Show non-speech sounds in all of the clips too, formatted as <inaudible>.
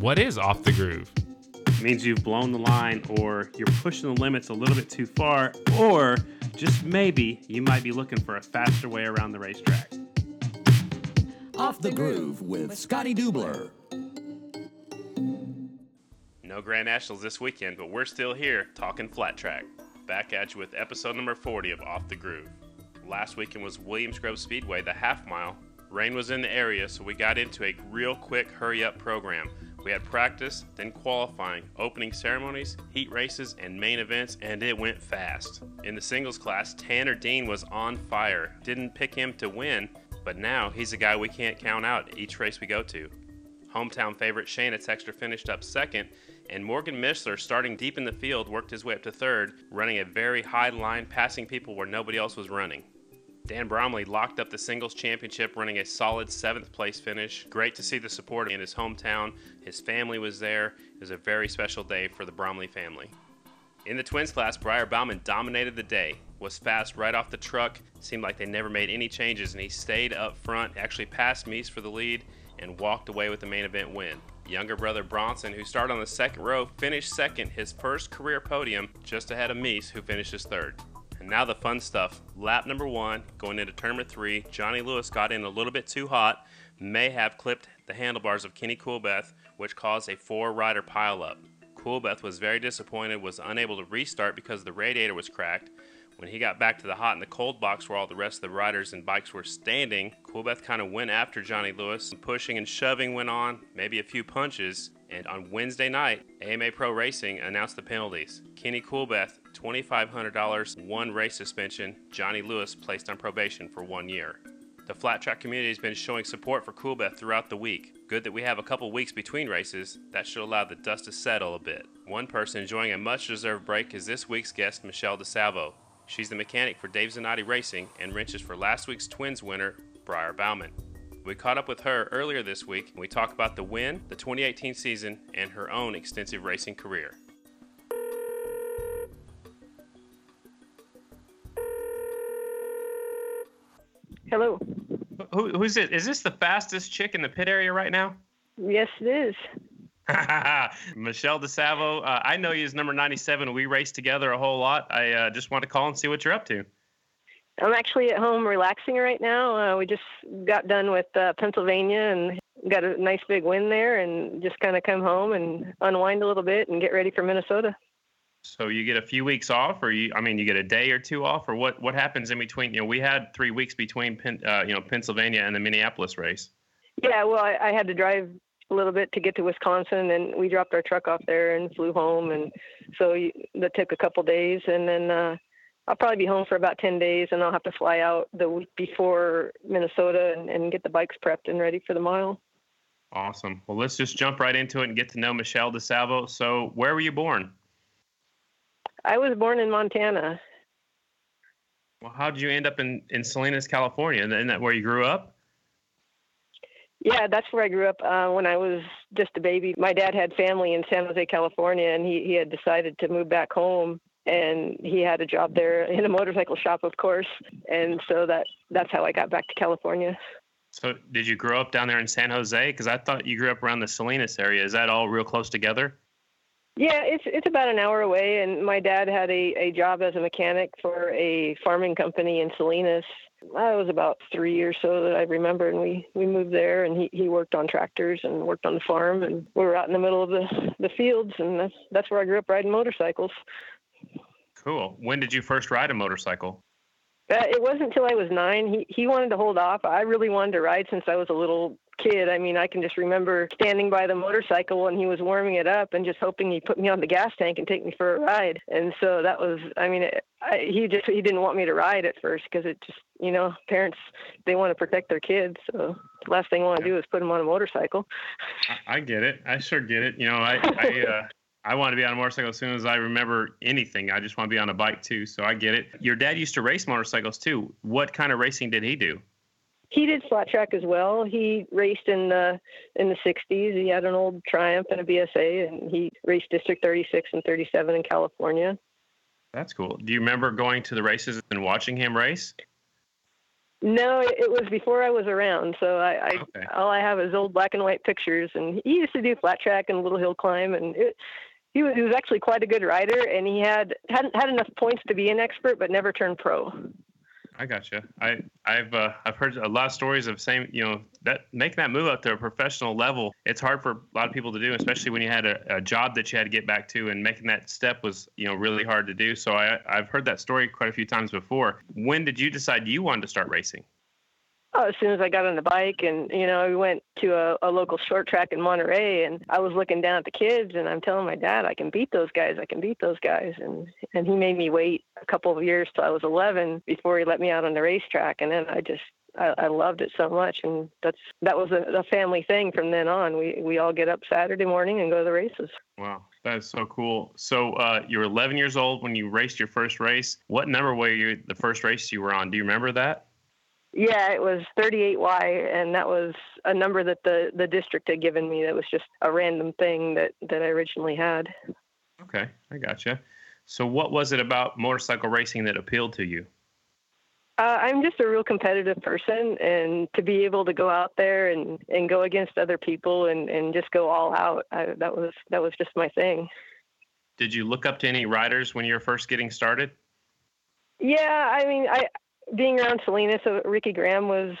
What is off the groove? It means you've blown the line or you're pushing the limits a little bit too far, or just maybe you might be looking for a faster way around the racetrack. Off the Groove with Scotty Deubler. No Grand Nationals this weekend, but we're still here talking flat track. Back at you with episode number 40 of Off the Groove. Last weekend was Williams Grove Speedway, the half mile. Rain was in the area, so we got into a real quick hurry up program. We had practice, then qualifying, opening ceremonies, heat races, and main events, and it went fast. In the singles class, Tanner Dean was on fire. Didn't pick him to win, but now he's a guy we can't count out each race we go to. Hometown favorite Shayna Texter finished up second, and Morgan Mishler, starting deep in the field, worked his way up to third, running a very high line, passing people where nobody else was running. Dan Bromley locked up the singles championship, running a solid seventh place finish. Great to see the support in his hometown. His family was there. It was a very special day for the Bromley family. In the twins class, Briar Bauman dominated the day, was fast right off the truck, seemed like they never made any changes, and he stayed up front, actually passed Mees for the lead, and walked away with the main event win. Younger brother Bronson, who started on the second row, finished second, his first career podium, just ahead of Mees, who finishes third. And now the fun stuff. Lap number one, going into tournament three, Johnny Lewis got in a little bit too hot, may have clipped the handlebars of Kenny Coolbeth, which caused a four rider pileup. Coolbeth was very disappointed, was unable to restart because the radiator was cracked. When he got back to the hot and the cold box where all the rest of the riders and bikes were standing, Coolbeth kind of went after Johnny Lewis. Pushing and shoving went on, maybe a few punches. And on Wednesday night, AMA Pro Racing announced the penalties. Kenny Coolbeth, $2,500, one race suspension. Johnny Lewis placed on probation for one year. The flat track community has been showing support for Coolbeth throughout the week. Good that we have a couple weeks between races. That should allow the dust to settle a bit. One person enjoying a much deserved break is this week's guest, Michelle Disalvo. She's the mechanic for Dave Zanotti Racing and wrenches for last week's Twins winner, Briar Bauman. We caught up with her earlier this week and we talked about the win, the 2018 season, and her own extensive racing career. Hello. Who, who's it? Is this the fastest chick in the pit area right now? Yes, it is. <laughs> Michelle Disalvo, uh, I know you as number 97. We raced together a whole lot. I uh, just want to call and see what you're up to. I'm actually at home relaxing right now. Uh, we just got done with uh, Pennsylvania and got a nice big win there, and just kind of come home and unwind a little bit and get ready for Minnesota. So you get a few weeks off, or you, I mean, you get a day or two off, or what? What happens in between? You know, we had three weeks between, uh, you know, Pennsylvania and the Minneapolis race. Yeah, well, I, I had to drive a little bit to get to Wisconsin, and we dropped our truck off there and flew home, and so you, that took a couple days, and then uh, I'll probably be home for about ten days, and I'll have to fly out the week before Minnesota and, and get the bikes prepped and ready for the mile. Awesome. Well, let's just jump right into it and get to know Michelle Disalvo. So, where were you born? I was born in Montana. Well, how did you end up in, in Salinas, California? Isn't that where you grew up? Yeah, that's where I grew up uh, when I was just a baby. My dad had family in San Jose, California, and he, he had decided to move back home. And he had a job there in a motorcycle shop, of course. And so that that's how I got back to California. So, did you grow up down there in San Jose? Because I thought you grew up around the Salinas area. Is that all real close together? Yeah, it's it's about an hour away, and my dad had a, a job as a mechanic for a farming company in Salinas. I was about three or so that I remember, and we, we moved there, and he, he worked on tractors and worked on the farm, and we were out in the middle of the, the fields, and that's that's where I grew up riding motorcycles. Cool. When did you first ride a motorcycle? Uh, it wasn't until I was nine. He he wanted to hold off. I really wanted to ride since I was a little kid. I mean, I can just remember standing by the motorcycle when he was warming it up and just hoping he'd put me on the gas tank and take me for a ride. And so that was, I mean, it, I, he just he didn't want me to ride at first because it just, you know, parents they want to protect their kids. So the last thing I want to do is put them on a motorcycle. I, I get it. I sure get it. You know, I I, <laughs> uh, I want to be on a motorcycle as soon as I remember anything. I just want to be on a bike too. So I get it. Your dad used to race motorcycles too. What kind of racing did he do? he did flat track as well. He raced in the in the 60s. He had an old Triumph and a BSA, and he raced District 36 and 37 in California. That's cool. Do you remember going to the races and watching him race? No, it it was before I was around. So I, I Okay. all I have is old black and white pictures. And he used to do flat track and little hill climb, and it, he was he was actually quite a good rider. And he had hadn't had enough points to be an expert, but never turned pro. I gotcha. I I've uh, I've heard a lot of stories of same you know that making that move up to a professional level. It's hard for a lot of people to do, especially when you had a, a job that you had to get back to, and making that step was you know really hard to do. So I I've heard that story quite a few times before. When did you decide you wanted to start racing? Oh, as soon as I got on the bike, and you know, we went to a, a local short track in Monterey, and I was looking down at the kids, and I'm telling my dad, I can beat those guys, I can beat those guys, and and he made me wait a couple of years till I was 11 before he let me out on the racetrack, and then I just I, I loved it so much, and that's that was a, a family thing from then on. We we all get up Saturday morning and go to the races. Wow, that is so cool. So uh, you were 11 years old when you raced your first race. What number were you the first race you were on? Do you remember that? Yeah, it was 38Y, and that was a number that the the district had given me. That was just a random thing that that I originally had. Okay, I gotcha. So what was it about motorcycle racing that appealed to you? Uh, I'm just a real competitive person, and to be able to go out there and, and go against other people and, and just go all out, I, that was that was just my thing. Did you look up to any riders when you were first getting started? Yeah, I mean, I being around Salinas, so Ricky Graham was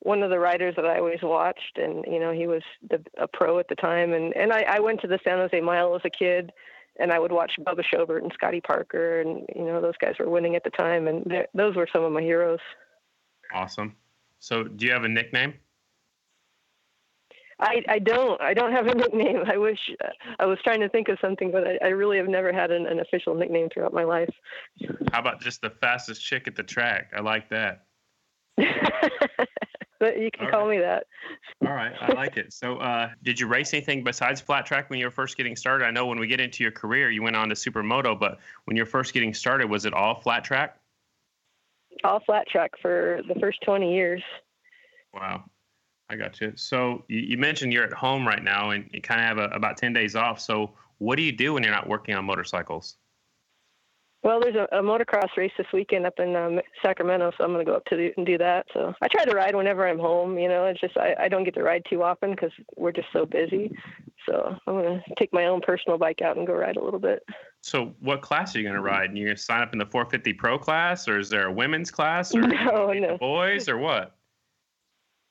one of the riders that I always watched, and you know he was the, a pro at the time, and and I, I went to the San Jose Mile as a kid, and I would watch Bubba Shobert and Scotty Parker, and you know those guys were winning at the time, and those were some of my heroes. Awesome. So do you have a nickname? I, I don't I don't have a <laughs> nickname. I wish uh, I was trying to think of something, but I, I really have never had an, an official nickname throughout my life. How about just the fastest chick at the track? I like that. <laughs> but you can All call me that. All right, I like it. So, uh, did you race anything besides flat track when you were first getting started? I know when we get into your career, you went on to supermoto, but when you're first getting started, was it all flat track? All flat track for the first 20 years. Wow, I got you. So you, you mentioned you're at home right now, and you kind of have a, about ten days off. So, what do you do when you're not working on motorcycles? Well, there's a, a motocross race this weekend up in um, Sacramento, so I'm going to go up to the, and do that. So I try to ride whenever I'm home. You know, it's just I, I don't get to ride too often because we're just so busy. So I'm going to take my own personal bike out and go ride a little bit. So, what class are you going to ride? And you're going to sign up in the 450 Pro class, or is there a women's class, or <laughs> No, no. boys, or what?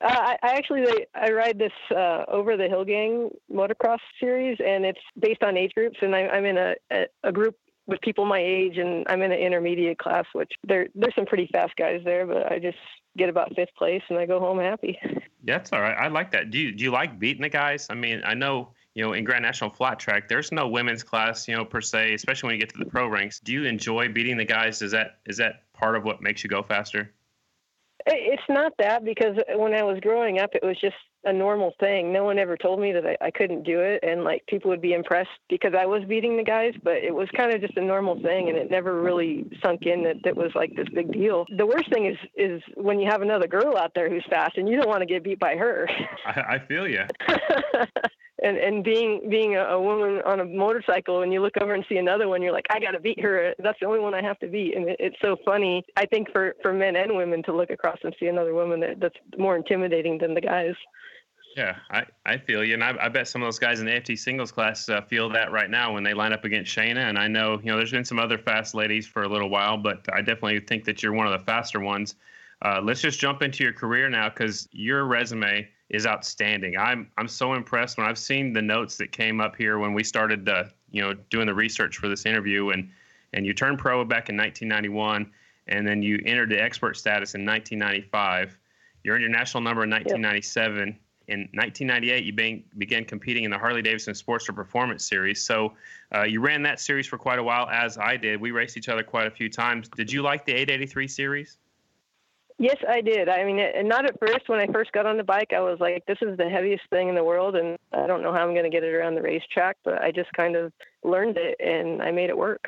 Uh, I, I actually I ride this uh, over the hill gang motocross series, and it's based on age groups. And I, I'm in a, a, a group with people my age, and I'm in an intermediate class, which there there's some pretty fast guys there, but I just get about fifth place, and I go home happy. <laughs> That's all right. I like that. Do you do you like beating the guys? I mean, I know you know in Grand National Flat Track, there's no women's class, you know, per se, especially when you get to the pro ranks. Do you enjoy beating the guys? Is that is that part of what makes you go faster? It- It's not that because when I was growing up, it was just a normal thing. No one ever told me that I, I couldn't do it, and like people would be impressed because I was beating the guys. But it was kind of just a normal thing, and it never really sunk in that that was like this big deal. The worst thing is is when you have another girl out there who's fast, and you don't want to get beat by her. I, I feel you. <laughs> and and being being a, a woman on a motorcycle and you look over and see another one you're like i got to beat her that's the only one i have to beat and it, it's so funny i think for for men and women to look across and see another woman that, that's more intimidating than the guys Yeah, I, I feel you, and I, I bet some of those guys in the AFT singles class uh, feel that right now when they line up against Shayna. And I know you know there's been some other fast ladies for a little while, but I definitely think that you're one of the faster ones. Uh, let's just jump into your career now because your resume is outstanding. I'm I'm so impressed when I've seen the notes that came up here when we started uh, you know doing the research for this interview, and and you turned pro back in 1991, and then you entered the expert status in 1995. You earned your national number in 1997. In 1998, you began, began competing in the Harley Davidson Sportster Performance Series. So uh, you ran that series for quite a while, as I did. We raced each other quite a few times. Did you like the 883 series? Yes i did i mean and not at first when i first got on the bike i was like this is the heaviest thing in the world and i don't know how i'm going to get it around the racetrack but i just kind of learned it and i made it work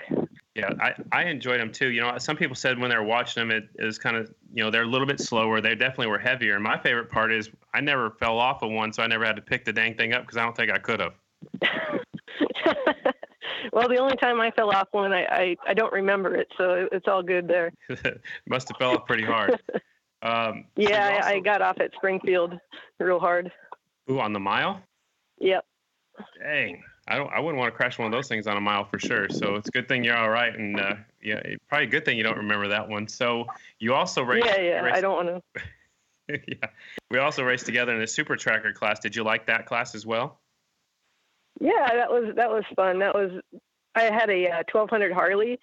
Yeah, I, I enjoyed them too. You know, some people said when they were watching them, it, it was kind of, you know, they're a little bit slower. They definitely were heavier. And my favorite part is I never fell off of one, so I never had to pick the dang thing up because I don't think I could have. <laughs> well the only time i fell off one i i, I don't remember it so it, it's all good there <laughs> Must have fell off pretty hard. <laughs> Um, Yeah, you I, I got off at Springfield real hard. Ooh, on the mile. Yep. Dang, I don't. I wouldn't want to crash one of those things on a mile for sure. So it's a good thing you're all right, and uh, yeah, probably a good thing you don't remember that one. So you also raced. Yeah, yeah. raced- I don't want to. <laughs> yeah, we also raced together in the super tracker class. Did you like that class as well? Yeah, that was that was fun. That was I had a uh, 1200 Harley,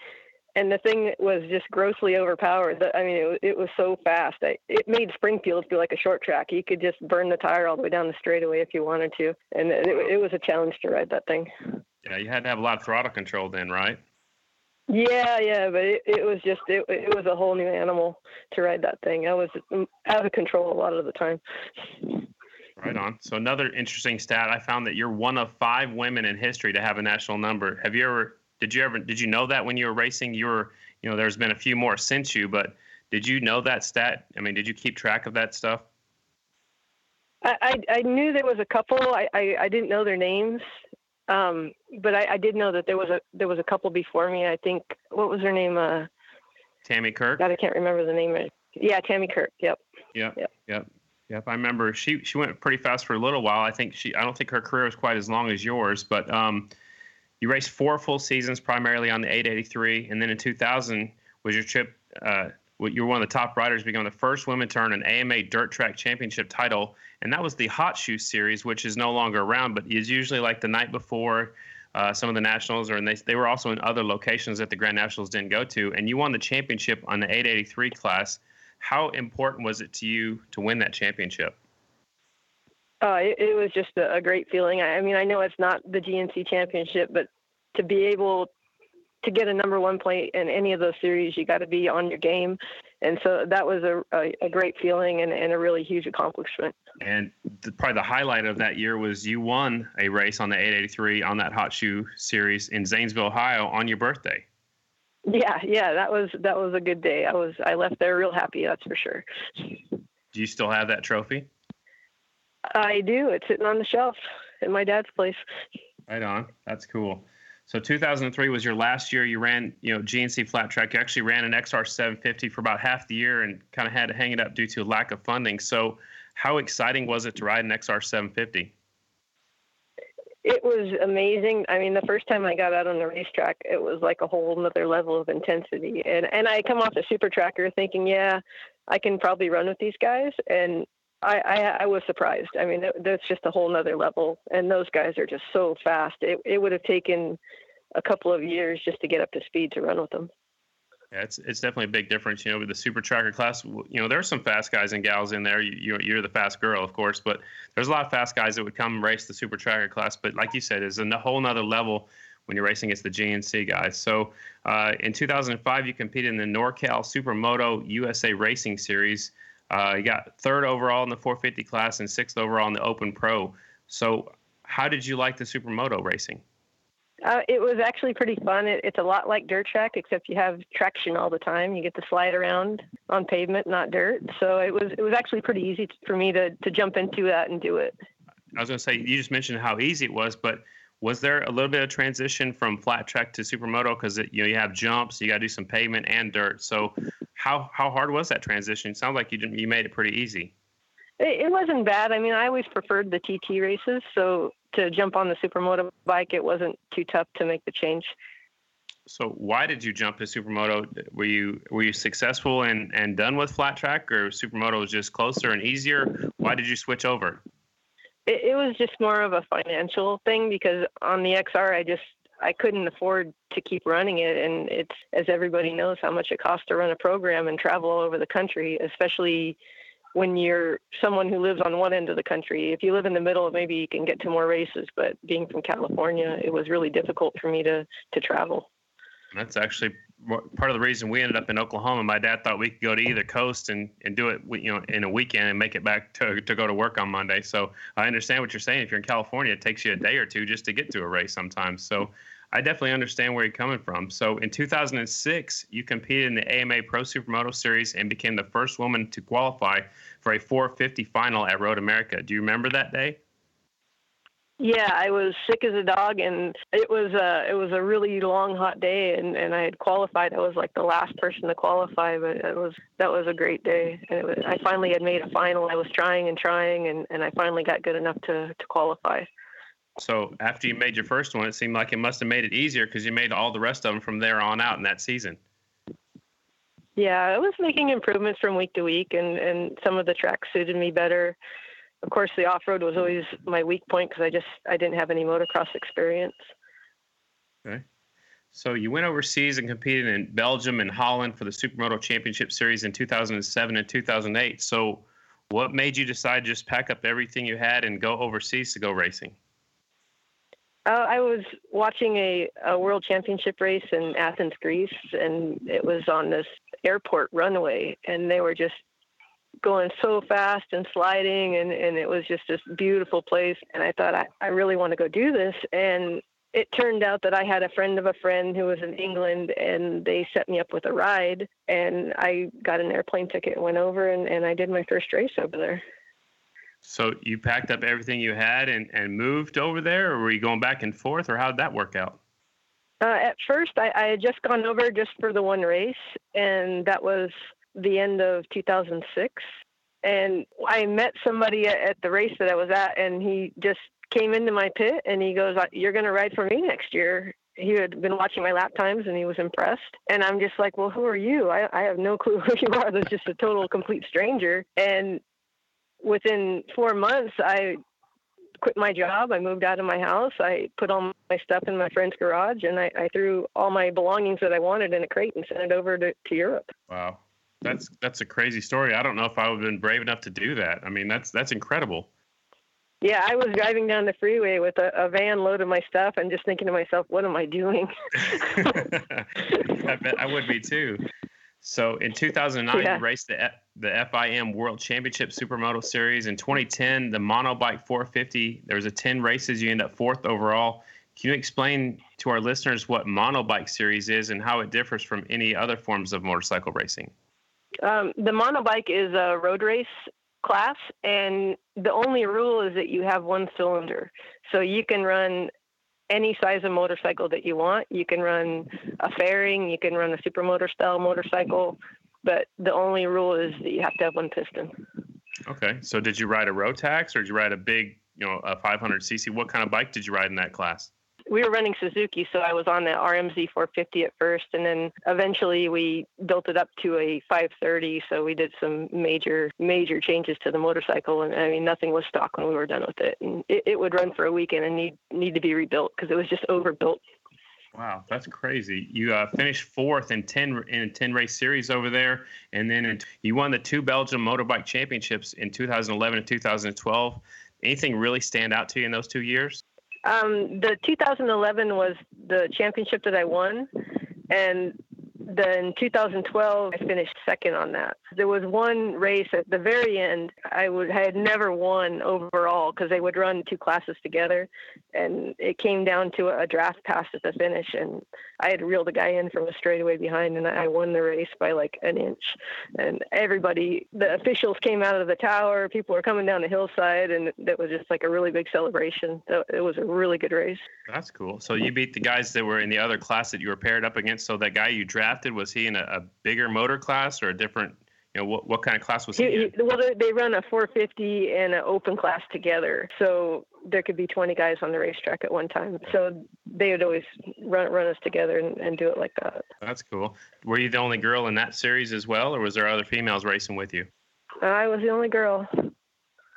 and the thing was just grossly overpowered. I mean, it, it was so fast. I, it made Springfield feel like a short track. You could just burn the tire all the way down the straightaway if you wanted to, and it, it was a challenge to ride that thing. Yeah, you had to have a lot of throttle control then, right? Yeah, yeah, but it, it was just it, it was a whole new animal to ride that thing. I was out of control a lot of the time. Right on. So another interesting stat, I found that you're one of five women in history to have a national number. Have you ever? Did you ever? Did you know that when you were racing? You were, you know, there's been a few more since you, but did you know that stat? I mean, did you keep track of that stuff? I, I, I knew there was a couple. I, I, I didn't know their names, um, but I, I did know that there was a there was a couple before me. I think what was her name? Uh, Tammy Kirk. God, I can't remember the name. of Yeah, Tammy Kirk. Yep. Yep. Yep. Yep. Yep. I remember she she went pretty fast for a little while. I think she I don't think her career was quite as long as yours, but um, you raced four full seasons primarily on the 883, and then in 2000 was your trip. Uh, you were one of the top riders, becoming the first woman to earn an AMA Dirt Track Championship title, and that was the Hot Shoe Series, which is no longer around, but is usually like the night before. Uh, some of the nationals, or and they, they were also in other locations that the Grand Nationals didn't go to, and you won the championship on the 883 class how important was it to you to win that championship? Uh, it, it was just a, a great feeling. I, I mean, I know it's not the GNC championship, but to be able to get a number one plate in any of those series, you got to be on your game. And so that was a, a, a great feeling and, and a really huge accomplishment. And the, probably the highlight of that year was you won a race on the 883 on that hot shoe series in Zanesville, Ohio, on your birthday. Yeah, yeah, that was that was a good day. I was I left there real happy. That's for sure. Do you still have that trophy? I do. It's sitting on the shelf at my dad's place. Right on. That's cool. So 2003 was your last year. You ran, you know, GNC flat track. You actually ran an XR 750 for about half the year and kind of had to hang it up due to lack of funding. So, how exciting was it to ride an XR 750? It was amazing. I mean, the first time I got out on the racetrack, it was like a whole other level of intensity. And and I come off the super tracker thinking, yeah, I can probably run with these guys. And I I, I was surprised. I mean, that's just a whole nother level. And those guys are just so fast. It it would have taken a couple of years just to get up to speed to run with them. Yeah, it's it's definitely a big difference. You know, with the super tracker class, you know, there's some fast guys and gals in there. You, you you're the fast girl, of course, but there's a lot of fast guys that would come race the super tracker class. But like you said, is a whole nother level when you're racing against the GNC guys. So uh, in 2005, you competed in the NorCal Supermoto USA Racing Series. Uh, you got third overall in the 450 class and sixth overall in the Open Pro. So how did you like the Supermoto racing? Uh, it was actually pretty fun. It, it's a lot like dirt track, except you have traction all the time. You get to slide around on pavement, not dirt. So it was it was actually pretty easy t- for me to to jump into that and do it. I was going to say you just mentioned how easy it was, but was there a little bit of transition from flat track to supermoto because you know you have jumps, you got to do some pavement and dirt. So how how hard was that transition? It sounds like you didn't, you made it pretty easy. it. It wasn't bad. I mean, I always preferred the TT races, so to jump on the supermoto bike, it wasn't too tough to make the change. So why did you jump to supermoto? Were you were you successful and and done with flat track, or supermoto was just closer and easier? Why did you switch over? It, it was just more of a financial thing because on the XR, I just I couldn't afford to keep running it, and it's as everybody knows how much it costs to run a program and travel all over the country, especially when you're someone who lives on one end of the country. If you live in the middle, maybe you can get to more races, but being from California, it was really difficult for me to to travel. That's actually part of the reason we ended up in Oklahoma. My dad thought we could go to either coast and, and do it, you know, in a weekend and make it back to, to go to work on Monday. So I understand what you're saying. If you're in California, it takes you a day or two just to get to a race sometimes. So I definitely understand where you're coming from. So in 2006, you competed in the AMA Pro Supermoto Series and became the first woman to qualify for a 450 final at Road America. Do you remember that day? Yeah, I was sick as a dog, and it was a it was a really long, hot day, and, and I had qualified. I was like the last person to qualify, but it was that was a great day, and it was, I finally had made a final. I was trying and trying, and, and I finally got good enough to to qualify. So after you made your first one, it seemed like it must have made it easier because you made all the rest of them from there on out in that season. Yeah, I was making improvements from week to week, and and some of the tracks suited me better of course, the off road was always my weak point because I just I didn't have any motocross experience. Okay. So you went overseas and competed in Belgium and Holland for the Supermoto Championship Series in 2007 and 2008. So, what made you decide to just pack up everything you had and go overseas to go racing? Uh, I was watching a, a World Championship race in Athens, Greece, and it was on this airport runway, and they were just going so fast and sliding and, and it was just this beautiful place and i thought I, I really want to go do this and it turned out that i had a friend of a friend who was in england and they set me up with a ride and i got an airplane ticket and went over and, and i did my first race over there so you packed up everything you had and, and moved over there or were you going back and forth or how did that work out uh, at first I, I had just gone over just for the one race and that was the end of 2006. And I met somebody at the race that I was at, and he just came into my pit and he goes, You're going to ride for me next year. He had been watching my lap times and he was impressed. And I'm just like, Well, who are you? I, I have no <laughs> clue who you are. That's just a total complete stranger. And within four months, I quit my job. I moved out of my house. I put all my stuff in my friend's garage and I, I threw all my belongings that I wanted in a crate and sent it over to, to Europe. Wow. That's that's a crazy story. I don't know if I would have been brave enough to do that. I mean, that's that's incredible. Yeah, I was driving down the freeway with a, a van load of my stuff and just thinking to myself, "What am I doing?" <laughs> I bet I would be too. So in 2009, yeah. you raced the the FIM World Championship Supermoto Series. In 2010, the Monobike 450. There was a 10 races. You end up fourth overall. Can you explain to our listeners what Monobike Series is and how it differs from any other forms of motorcycle racing? Um, the monobike is a road race class, and the only rule is that you have one cylinder. So you can run any size of motorcycle that you want. You can run a fairing, you can run a supermoto style motorcycle, but the only rule is that you have to have one piston. Okay. So did you ride a Rotax or did you ride a big, you know, a 500cc? What kind of bike did you ride in that class? We were running Suzuki, so I was on the RMZ 450 at first, and then eventually we built it up to a 530. So we did some major, major changes to the motorcycle, and I mean nothing was stock when we were done with it, and it, it would run for a weekend and need need to be rebuilt because it was just overbuilt. Wow, that's crazy! You uh, finished fourth in ten in a ten race series over there, and then in, you won the two Belgium motorbike championships in 2011 and 2012. Anything really stand out to you in those two years? Um, the 2011 was the championship that I won, and then 2012 I finished second on that. There was one race at the very end I would I had never won overall because they would run two classes together, and it came down to a draft pass at the finish, and I had reeled a guy in from a straightaway behind, and I won the race by like an inch. And everybody, the officials came out of the tower, people were coming down the hillside, and that was just like a really big celebration. So it was a really good race. That's cool. So you beat the guys that were in the other class that you were paired up against. So that guy you drafted was he in a, a bigger motor class or a different? You know, what, what kind of class was he, he in? Well, they run a 450 and an open class together. So there could be 20 guys on the racetrack at one time. So they would always run run us together and, and do it like that. That's cool. Were you the only girl in that series as well, or was there other females racing with you? I was the only girl.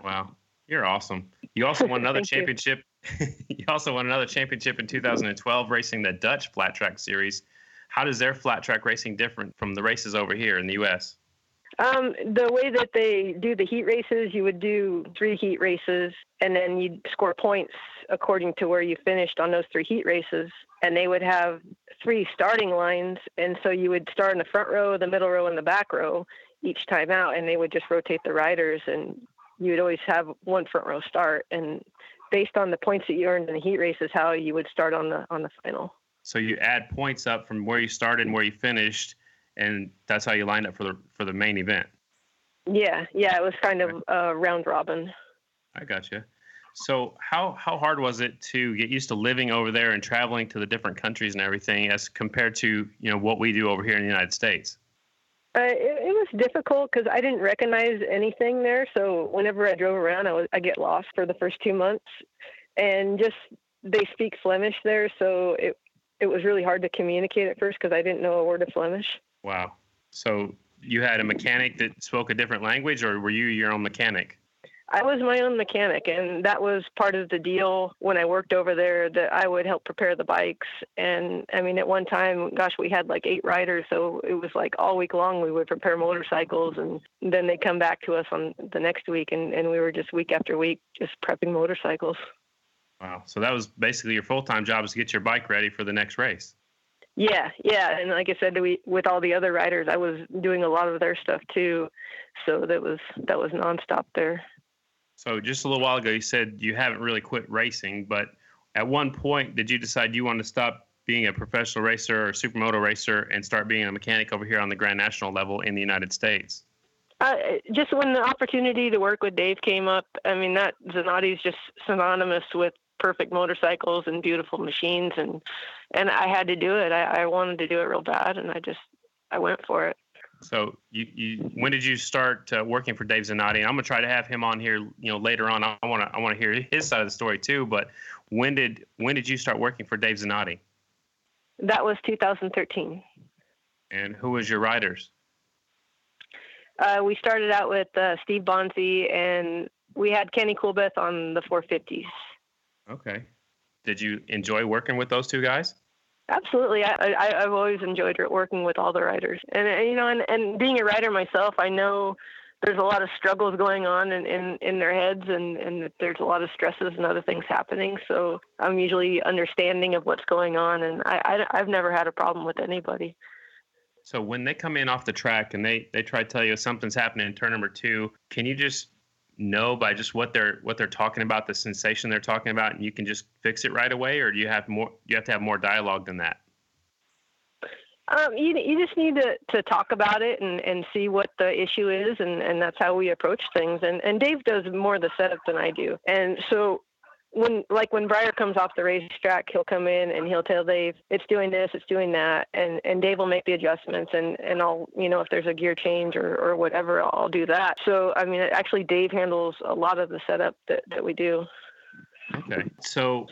Wow, you're awesome. You also won another <laughs> championship. You. <laughs> you also won another championship in 2012 racing the Dutch Flat Track Series. How does their flat track racing different from the races over here in the U.S.? Um, the way that they do the heat races, you would do three heat races, and then you'd score points according to where you finished on those three heat races. And they would have three starting lines, and so you would start in the front row, the middle row, and the back row each time out, and they would just rotate the riders, and you would always have one front row start. And based on the points that you earned in the heat races, how you would start on the on the final. So you add points up from where you started and where you finished and that's how you lined up for the for the main event. Yeah, yeah, it was kind of uh, round robin. I got you. So how how hard was it to get used to living over there and traveling to the different countries and everything as compared to you know what we do over here in the United States? Uh, it, it was difficult because I didn't recognize anything there. So whenever I drove around, I was I get lost for the first two months, and just they speak Flemish there, so it it was really hard to communicate at first because I didn't know a word of Flemish. Wow. So you had a mechanic that spoke a different language, or were you your own mechanic? I was my own mechanic, and that was part of the deal when I worked over there that I would help prepare the bikes. And I mean, at one time, gosh, we had like eight riders, so it was like all week long we would prepare motorcycles, and then they come back to us on the next week, and, and we were just week after week just prepping motorcycles. Wow. So that was basically your full time job is to get your bike ready for the next race. Yeah, yeah, and like I said, we with all the other riders, I was doing a lot of their stuff too, so that was that was nonstop there. So just a little while ago, you said you haven't really quit racing, but at one point, did you decide you wanted to stop being a professional racer or supermoto racer and start being a mechanic over here on the Grand National level in the United States? Uh, just when the opportunity to work with Dave came up, I mean that Zanotti's just synonymous with perfect motorcycles and beautiful machines, and and I had to do it. I, I wanted to do it real bad, and I just I went for it. So you, you when did you start uh, working for Dave Zanotti? And I'm gonna try to have him on here, you know, later on. I want to I want to hear his side of the story too. But when did when did you start working for Dave Zanotti? That was 2013. And who was your riders? Uh, we started out with uh, Steve Bonsey, and we had Kenny Coolbeth on the 450s. Okay. Did you enjoy working with those two guys? Absolutely, I, I have always enjoyed working with all the writers, and, and you know, and, and being a writer myself, I know there's a lot of struggles going on in, in, in their heads and, and there's a lot of stresses and other things happening. So I'm usually understanding of what's going on and I, I, have never had a problem with anybody. So when they come in off the track and they, they try to tell you something's happening in turn number two, can you just know by just what they're what they're talking about, the sensation they're talking about, and you can just fix it right away, or do you have more? You have to have more dialogue than that. Um, you you just need to, to talk about it and, and see what the issue is, and, and that's how we approach things. And and Dave does more of the setup than I do, and so when like when Briar comes off the racetrack, he'll come in and he'll tell Dave it's doing this, it's doing that, and and Dave will make the adjustments, and and I'll you know if there's a gear change or or whatever, I'll do that. So I mean, actually, Dave handles a lot of the setup that that we do. Okay, so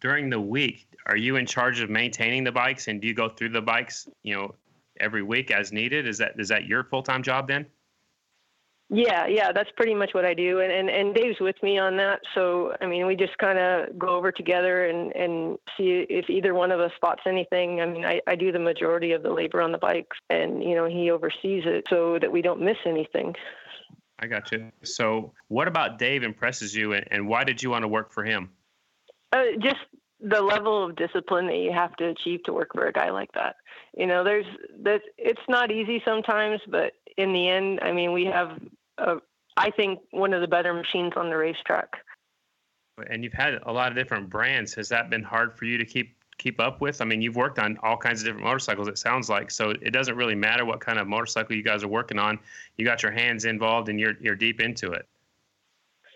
during the week, are you in charge of maintaining the bikes, and do you go through the bikes, you know, every week as needed? Is that is that your full time job then? Yeah, yeah, that's pretty much what I do, and and, and Dave's with me on that. So I mean, we just kind of go over together and and see if either one of us spots anything. I mean, I I do the majority of the labor on the bikes, and you know he oversees it so that we don't miss anything. I got you. So, what about Dave impresses you, and, and why did you want to work for him? Uh, just the level of discipline that you have to achieve to work for a guy like that. You know, there's that it's not easy sometimes, but in the end, I mean, we have, a, I think, one of the better machines on the racetrack. And you've had a lot of different brands. Has that been hard for you to keep keep up with? I mean, you've worked on all kinds of different motorcycles. It sounds like so. It doesn't really matter what kind of motorcycle you guys are working on. You got your hands involved, and you're you're deep into it.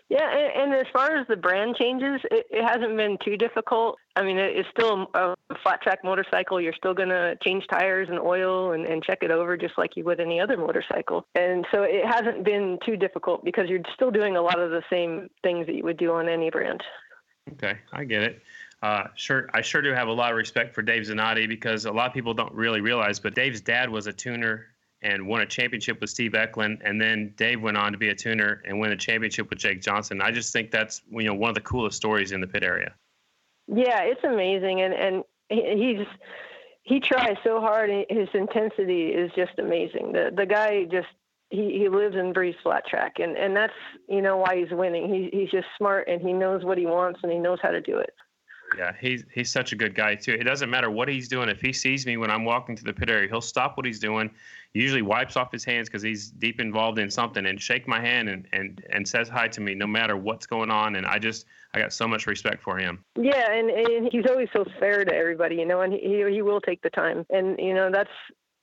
Yeah, and, and, as far as the brand changes, it, it hasn't been too difficult. I mean, it, it's still a flat track motorcycle. You're still going to change tires and oil and, and check it over just like you would any other motorcycle. And so it hasn't been too difficult because you're still doing a lot of the same things that you would do on any brand. Okay, I get it. Uh, sure, I sure do have a lot of respect for Dave Zanotti because a lot of people don't really realize, but Dave's dad was a tuner and won a championship with Steve Eklund, and then Dave went on to be a tuner and win a championship with Jake Johnson. I just think that's you know one of the coolest stories in the pit area. Yeah, it's amazing, and and he's he tries so hard. His intensity is just amazing. The the guy just he, he lives and breathes flat track, and and that's you know why he's winning. He he's just smart and he knows what he wants and he knows how to do it. Yeah, he's he's such a good guy too. It doesn't matter what he's doing. If he sees me when I'm walking to the pit area, he'll stop what he's doing. He usually wipes off his hands because he's deep involved in something and shake my hand and, and and says hi to me no matter what's going on. And I just I got so much respect for him. Yeah, and, and he's always so fair to everybody, you know, and he he will take the time. And you know that's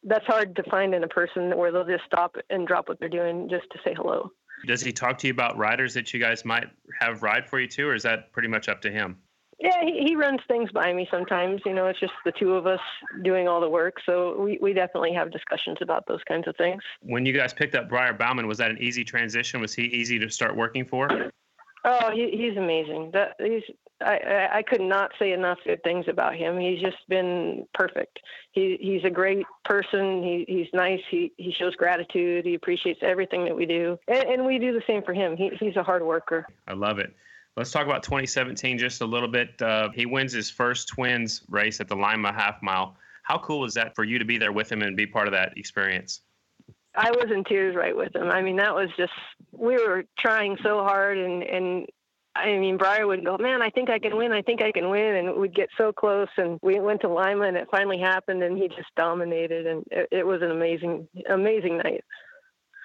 that's hard to find in a person where they'll just stop and drop what they're doing just to say hello. Does he talk to you about riders that you guys might have ride for you too, or is that pretty much up to him? Yeah, he, he runs things by me sometimes. You know, it's just the two of us doing all the work. So we, we definitely have discussions about those kinds of things. When you guys picked up Briar Bauman, was that an easy transition? Was he easy to start working for? Oh, he, he's amazing. That he's I, I could not say enough good things about him. He's just been perfect. He he's a great person. He he's nice. He he shows gratitude. He appreciates everything that we do, and, and we do the same for him. He he's a hard worker. I love it. Let's talk about 2017 just a little bit. Uh, he wins his first twins race at the Lima half mile. How cool is that for you to be there with him and be part of that experience? I was in tears right with him. I mean, that was just we were trying so hard, and and I mean, Briar would go, man, I think I can win. I think I can win, and we'd get so close. And we went to Lima, and it finally happened, and he just dominated, and it, it was an amazing, amazing night.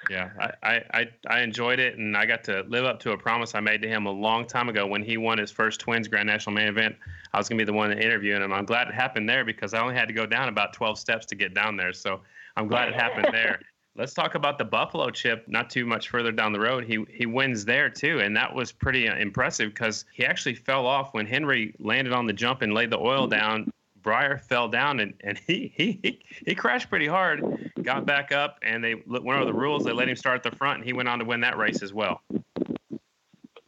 Yeah, I, I, I enjoyed it, and I got to live up to a promise I made to him a long time ago when he won his first Twins Grand National Main Event. I was going to be the one interviewing him. I'm glad it happened there because I only had to go down about 12 steps to get down there. So I'm glad it happened <laughs> there. Let's talk about the Buffalo chip. Not too much further down the road, he he wins there too, and that was pretty uh, impressive because he actually fell off when Henry landed on the jump and laid the oil down. Briar fell down and, and he, he he crashed pretty hard, got back up, and they went over the rules. They let him start at the front, and he went on to win that race as well.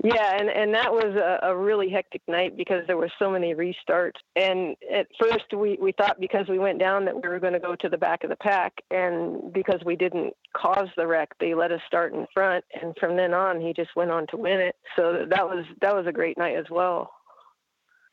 Yeah, and, and that was a, a really hectic night because there were so many restarts. And at first, we, we thought because we went down that we were going to go to the back of the pack. And because we didn't cause the wreck, they let us start in front. And from then on, he just went on to win it. So that was that was a great night as well.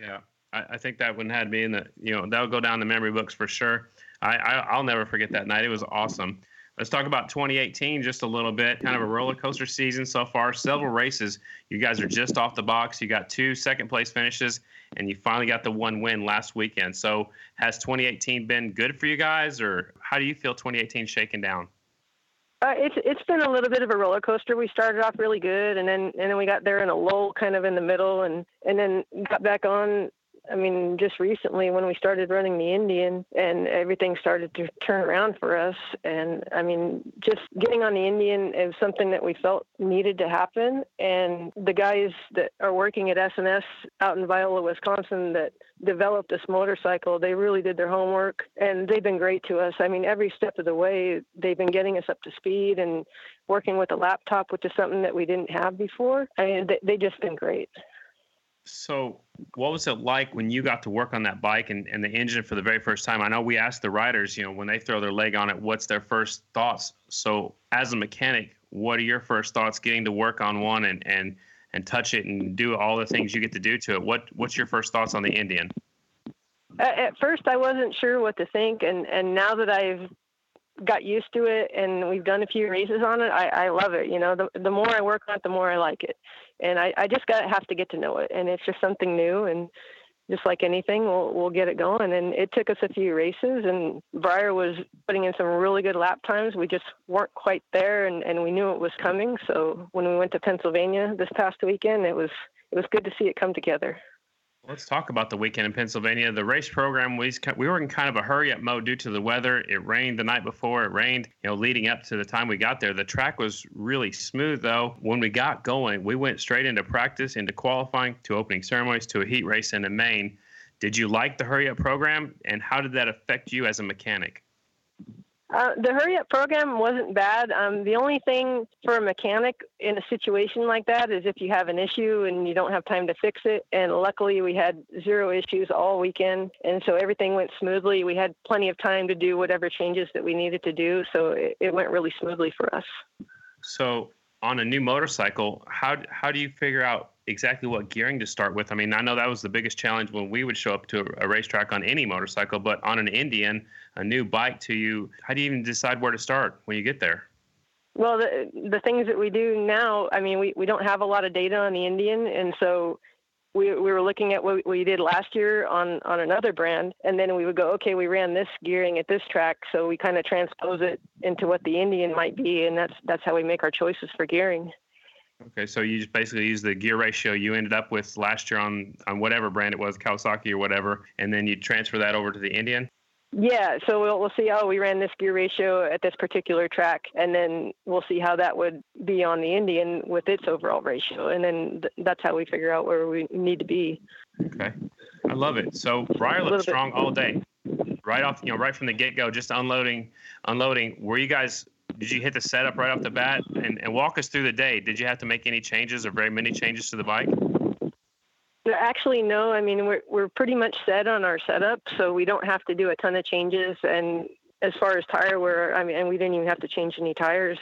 Yeah, I, I think that one had me in the you know that'll go down the memory books for sure. I, I I'll never forget that night. It was awesome. Let's talk about 2018 just a little bit. Kind of a roller coaster season so far. Several races. You guys are just off the box. You got two second place finishes, and you finally got the one win last weekend. So, has 2018 been good for you guys, or how do you feel 2018 shaking down? Uh, it's it's been a little bit of a roller coaster. We started off really good, and then and then we got there in a lull, kind of in the middle, and and then got back on I mean, just recently when we started running the Indian and everything started to turn around for us. And I mean, just getting on the Indian is something that we felt needed to happen. And the guys that are working at S&S out in Viola, Wisconsin, that developed this motorcycle, they really did their homework and they've been great to us. I mean, every step of the way, they've been getting us up to speed and working with a laptop, which is something that we didn't have before. I mean, they, they just been great. So, what was it like when you got to work on that bike and, and the engine for the very first time? I know we asked the riders, you know, when they throw their leg on it, what's their first thoughts? So, as a mechanic, what are your first thoughts getting to work on one and, and, and touch it and do all the things you get to do to it? What What's your first thoughts on the Indian? At first, I wasn't sure what to think, and, and now that I've got used to it and we've done a few races on it, I, I love it. You know, the, the more I work on it, the more I like it. And I, I just got have to get to know it. And it's just something new. And just like anything, we'll, we'll get it going. And it took us a few races and Briar was putting in some really good lap times. We just weren't quite there and, and we knew it was coming. So when we went to Pennsylvania this past weekend, it was, it was good to see it come together. Let's talk about the weekend in Pennsylvania. The race program we we were in kind of a hurry up mode due to the weather. It rained the night before. It rained, you know, leading up to the time we got there. The track was really smooth though. When we got going, we went straight into practice, into qualifying, to opening ceremonies, to a heat race in the main. Did you like the hurry up program, and how did that affect you as a mechanic? Uh, the hurry up program wasn't bad. Um, the only thing for a mechanic in a situation like that is if you have an issue and you don't have time to fix it. And luckily, we had zero issues all weekend. And so everything went smoothly. We had plenty of time to do whatever changes that we needed to do. So it, it went really smoothly for us. So, on a new motorcycle, how, how do you figure out exactly what gearing to start with? I mean, I know that was the biggest challenge when we would show up to a racetrack on any motorcycle, but on an Indian, a new bike to you, how do you even decide where to start when you get there? Well, the the things that we do now, I mean, we, we don't have a lot of data on the Indian, and so we we were looking at what we did last year on on another brand, and then we would go, okay, we ran this gearing at this track, so we kind of transpose it into what the Indian might be, and that's that's how we make our choices for gearing. Okay, so you just basically use the gear ratio you ended up with last year on on whatever brand it was, Kawasaki or whatever, and then you transfer that over to the Indian. Yeah, so we'll we'll see how we ran this gear ratio at this particular track, and then we'll see how that would be on the Indian with its overall ratio, and then th- that's how we figure out where we need to be. Okay, I love it. So Briar looked strong all day, right off, you know, right from the get go, just unloading, unloading. Were you guys? Did you hit the setup right off the bat? And, and walk us through the day. Did you have to make any changes or very many changes to the bike? Actually, no. I mean, we're we're pretty much set on our setup, so we don't have to do a ton of changes. And as far as tire wear, I mean, and we didn't even have to change any tires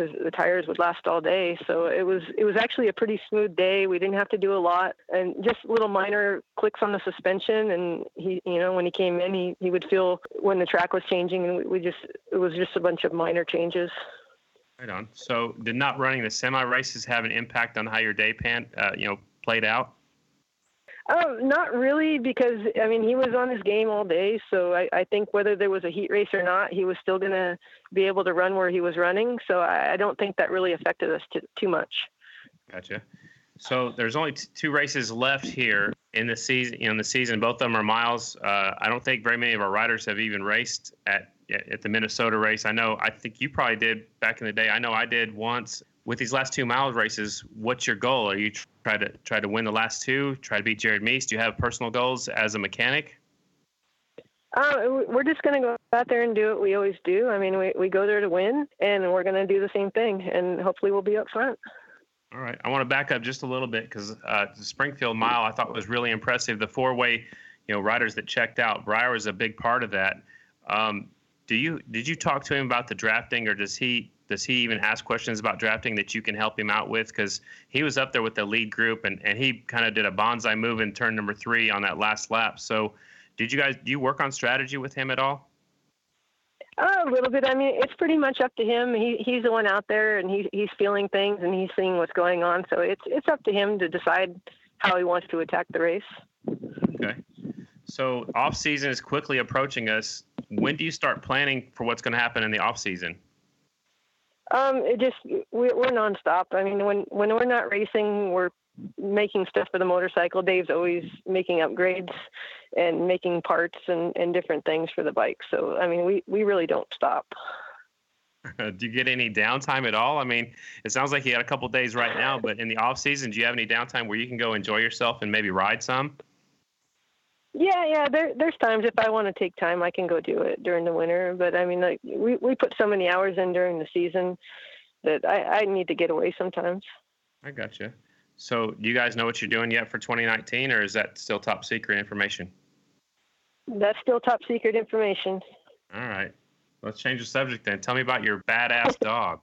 because the tires would last all day. So it was it was actually a pretty smooth day. We didn't have to do a lot, and just little minor clicks on the suspension. And he, you know, when he came in, he he would feel when the track was changing, and we, just it was just a bunch of minor changes. Right on. So did not running the semi races have an impact on how your day pan, uh, you know, played out? Um, not really, because I mean he was on his game all day, so I, I think whether there was a heat race or not, he was still going to be able to run where he was running. So I, I don't think that really affected us too, too much. Gotcha. So there's only t- two races left here in the season. In the season, both of them are miles. Uh, I don't think very many of our riders have even raced at at the Minnesota race. I know. I think you probably did back in the day. I know I did once with these last two miles races, what's your goal? Are you try to try to win the last two? Try to beat Jared Mees? Do you have personal goals as a mechanic? Uh, we're just going to go out there and do what we always do. I mean, we, we go there to win, and we're going to do the same thing, and hopefully we'll be up front. All right. I want to back up just a little bit because uh, the Springfield Mile I thought was really impressive. The four-way, you know, riders that checked out, Briar was a big part of that. Um, do you did you talk to him about the drafting, or does he does he even ask questions about drafting that you can help him out with? Because he was up there with the lead group and, and he kind of did a bonsai move in turn number three on that last lap. So, did you guys do you work on strategy with him at all? Uh, a little bit. I mean, it's pretty much up to him. He he's the one out there, and he he's feeling things and he's seeing what's going on. So it's it's up to him to decide how he wants to attack the race. Okay. So off season is quickly approaching us. When do you start planning for what's going to happen in the off season? Um, it just we're, we're nonstop. I mean, when when we're not racing, we're making stuff for the motorcycle. Dave's always making upgrades and making parts and, and different things for the bike. So I mean, we we really don't stop. <laughs> do you get any downtime at all? I mean, it sounds like you had a couple days right now, but in the off season, do you have any downtime where you can go enjoy yourself and maybe ride some? Yeah, yeah. There, there's times if I want to take time, I can go do it during the winter. But I mean, like we we put so many hours in during the season that I I need to get away sometimes. I got you. So, do you guys know what you're doing yet for 2019, or is that still top secret information? That's still top secret information. All right. Let's change the subject then. Tell me about your badass <laughs> dog.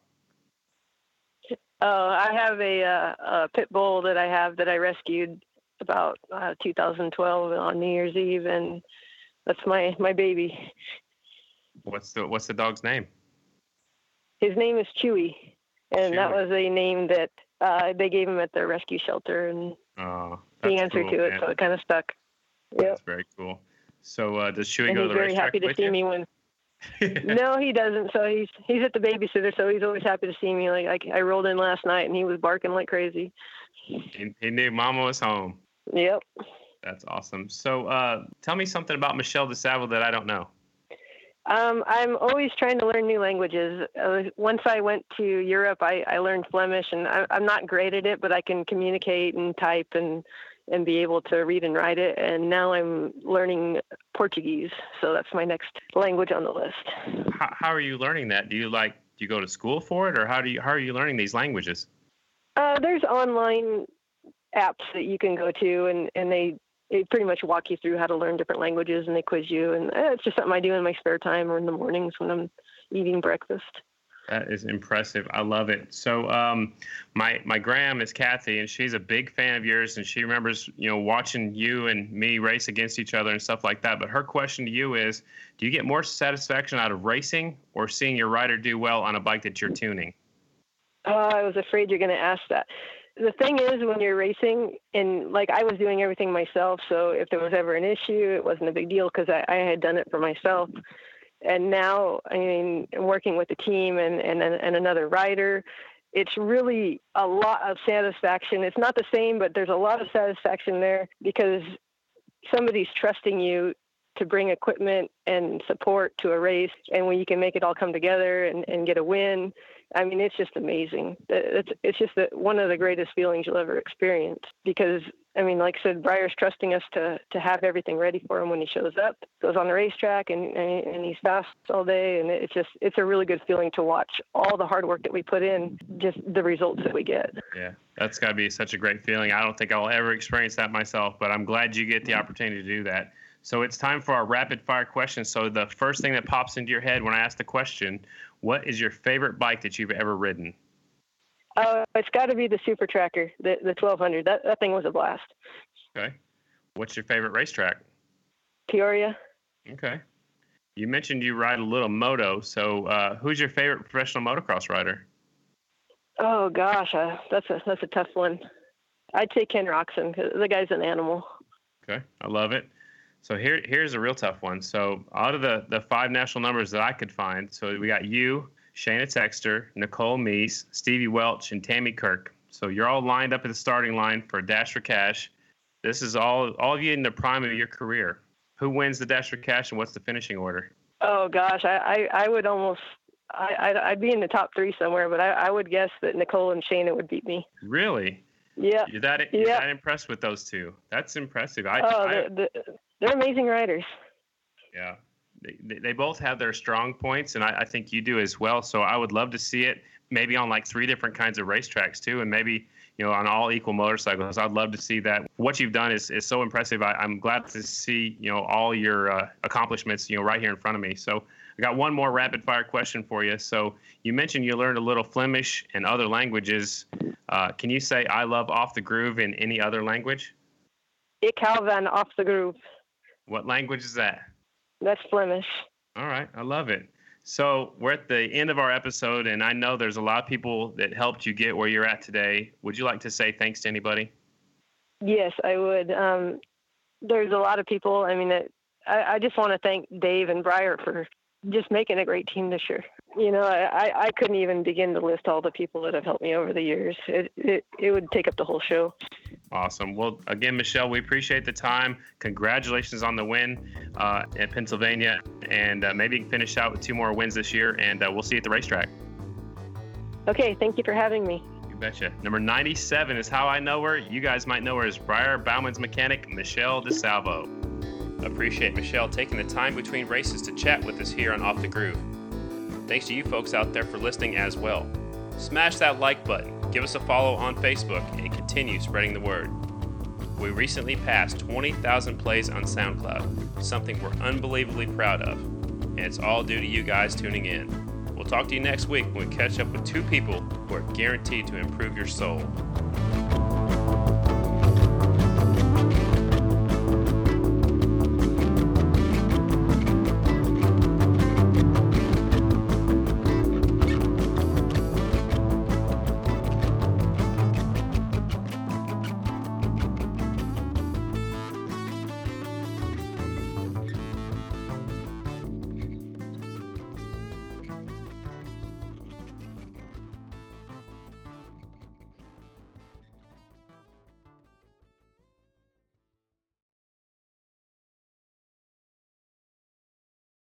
Oh, I have a, uh, a pit bull that I have that I rescued about uh, 2012 on New Year's Eve, and that's my my baby. What's the What's the dog's name? His name is Chewy, and Chewy. that was a name that uh, they gave him at the rescue shelter, and oh, he answered cool, to it, man. so it kind of stuck. Yep. That's very cool. So, uh, does Chewy and go he's to the very happy to with see you? me when. <laughs> no, he doesn't. So he's he's at the babysitter, so he's always happy to see me. Like I, I rolled in last night, and he was barking like crazy. he, he knew Mama was home. Yep. That's awesome. So, uh, tell me something about Michelle Disalvo that I don't know. Um, I'm always trying to learn new languages. Uh, once I went to Europe, I, I learned Flemish, and I, I'm not great at it, but I can communicate and type and and be able to read and write it. And now I'm learning Portuguese, so that's my next language on the list. How, how are you learning that? Do you like do you go to school for it, or how do you how are you learning these languages? Uh, there's online apps that you can go to, and and they they pretty much walk you through how to learn different languages, and they quiz you. And uh, it's just something I do in my spare time or in the mornings when I'm eating breakfast. That is impressive. I love it. So, um, my my gram is Kathy, and she's a big fan of yours, and she remembers you know watching you and me race against each other and stuff like that. But her question to you is, do you get more satisfaction out of racing or seeing your rider do well on a bike that you're tuning? Oh, I was afraid you're going to ask that. The thing is, when you're racing, and like I was doing everything myself, so if there was ever an issue, it wasn't a big deal because I, I had done it for myself. And now, I mean, working with the team and, and, and another rider, it's really a lot of satisfaction. It's not the same, but there's a lot of satisfaction there because somebody's trusting you to bring equipment and support to a race, and when you can make it all come together and, and get a win, I mean, it's just amazing. It's it's just the, one of the greatest feelings you'll ever experience because I mean, like I said, Briar's trusting us to to have everything ready for him when he shows up. Goes on the racetrack and and he's fast all day, and it's just it's a really good feeling to watch all the hard work that we put in, just the results that we get. Yeah, that's got to be such a great feeling. I don't think I'll ever experience that myself, but I'm glad you get the mm-hmm. opportunity to do that. So it's time for our rapid fire questions. So the first thing that pops into your head when I ask the question, what is your favorite bike that you've ever ridden? Uh, it's got to be the Super Tracker, the the 1200. That that thing was a blast. Okay. What's your favorite racetrack? Peoria. Okay. You mentioned you ride a little moto. So uh, who's your favorite professional motocross rider? Oh gosh, uh, that's a that's a tough one. I'd say Ken Roczen. The guy's an animal. Okay, I love it. So here, here's a real tough one. So out of the, the five national numbers that I could find, so we got you, Shayna Texter, Nicole Mees, Stevie Welch, and Tammy Kirk. So you're all lined up at the starting line for Dash for Cash. This is all all of you in the prime of your career. Who wins the Dash for Cash and what's the finishing order? Oh gosh, I, I, I would almost I, I'd, be in the top three somewhere, but I, I would guess that Nicole and Shayna would beat me. Really? Yeah. You're that, you're that impressed with those two. That's impressive. I, oh, I, the, they're amazing riders. Yeah, they, they both have their strong points, and I, I think you do as well. So I would love to see it maybe on like three different kinds of racetracks too, and maybe you know on all equal motorcycles. I'd love to see that. What you've done is, is so impressive. I, am glad to see you know all your uh, accomplishments you know right here in front of me. So I got one more rapid fire question for you. So you mentioned you learned a little Flemish and other languages. Uh, can you say "I love off the groove" in any other language? Ik hou van off the groove. What language is that? That's Flemish. All right, I love it. So we're at the end of our episode, and I know there's a lot of people that helped you get where you're at today. Would you like to say thanks to anybody? Yes, I would. Um, there's a lot of people. I mean, it, I, I just want to thank Dave and Briar for just making a great team this year. You know, I, I couldn't even begin to list all the people that have helped me over the years. It, it, it would take up the whole show. Awesome. Well, again, Michelle, we appreciate the time. Congratulations on the win uh, in Pennsylvania, and uh, maybe you can finish out with two more wins this year, and uh, we'll see you at the racetrack. Okay, thank you for having me. You betcha. Number 97 is how I know her. You guys might know her as Briar Bauman's mechanic, Michelle Disalvo. Appreciate Michelle taking the time between races to chat with us here on Off the Groove. Thanks to you folks out there for listening as well. Smash that like button give us a follow on Facebook, and continue spreading the word. We recently passed 20,000 plays on SoundCloud, something we're unbelievably proud of, and it's all due to you guys tuning in. We'll talk to you next week when we catch up with two people who are guaranteed to improve your soul.